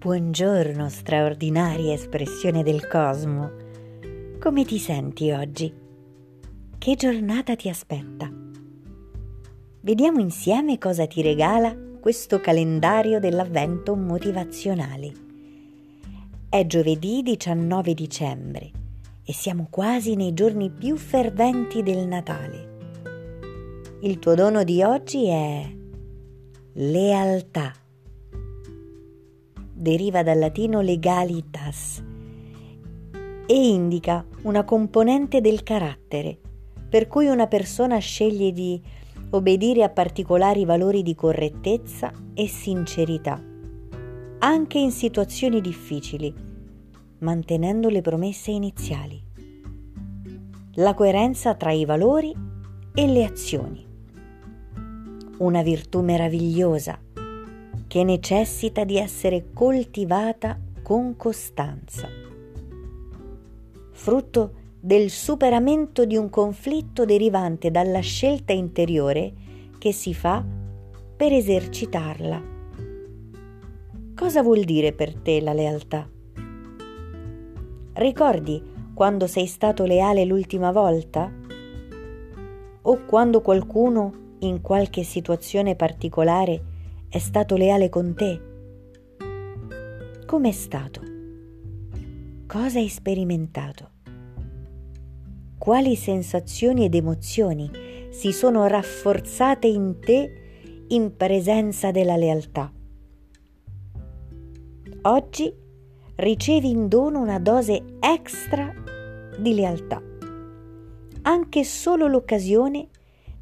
Buongiorno, straordinaria espressione del cosmo. Come ti senti oggi? Che giornata ti aspetta? Vediamo insieme cosa ti regala questo calendario dell'avvento motivazionale. È giovedì 19 dicembre e siamo quasi nei giorni più ferventi del Natale. Il tuo dono di oggi è lealtà deriva dal latino legalitas e indica una componente del carattere, per cui una persona sceglie di obbedire a particolari valori di correttezza e sincerità, anche in situazioni difficili, mantenendo le promesse iniziali. La coerenza tra i valori e le azioni. Una virtù meravigliosa che necessita di essere coltivata con costanza. Frutto del superamento di un conflitto derivante dalla scelta interiore che si fa per esercitarla. Cosa vuol dire per te la lealtà? Ricordi quando sei stato leale l'ultima volta? O quando qualcuno in qualche situazione particolare è stato leale con te? Com'è stato? Cosa hai sperimentato? Quali sensazioni ed emozioni si sono rafforzate in te in presenza della lealtà? Oggi ricevi in dono una dose extra di lealtà, anche solo l'occasione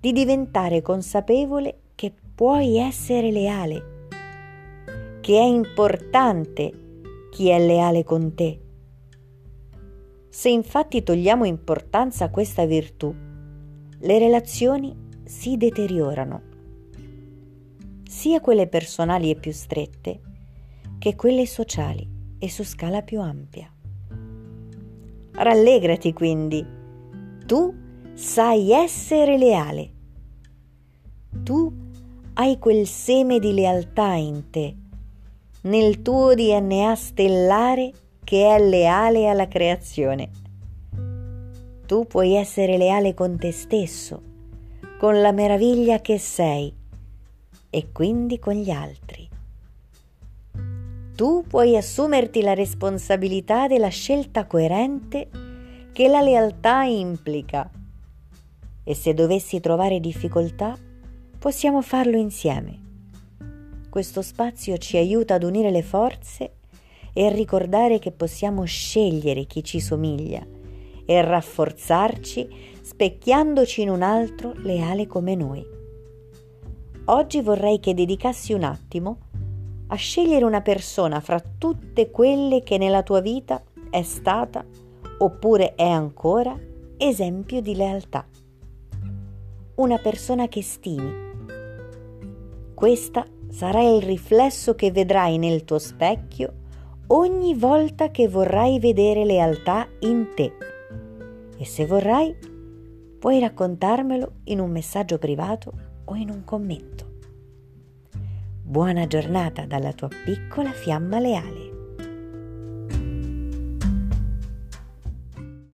di diventare consapevole puoi essere leale, che è importante chi è leale con te. Se infatti togliamo importanza a questa virtù, le relazioni si deteriorano, sia quelle personali e più strette, che quelle sociali e su scala più ampia. Rallegrati quindi, tu sai essere leale. Tu hai quel seme di lealtà in te, nel tuo DNA stellare che è leale alla creazione. Tu puoi essere leale con te stesso, con la meraviglia che sei e quindi con gli altri. Tu puoi assumerti la responsabilità della scelta coerente che la lealtà implica e se dovessi trovare difficoltà, possiamo farlo insieme. Questo spazio ci aiuta ad unire le forze e a ricordare che possiamo scegliere chi ci somiglia e rafforzarci specchiandoci in un altro leale come noi. Oggi vorrei che dedicassi un attimo a scegliere una persona fra tutte quelle che nella tua vita è stata oppure è ancora esempio di lealtà. Una persona che stimi questa sarà il riflesso che vedrai nel tuo specchio ogni volta che vorrai vedere lealtà in te. E se vorrai, puoi raccontarmelo in un messaggio privato o in un commento. Buona giornata dalla tua piccola fiamma leale.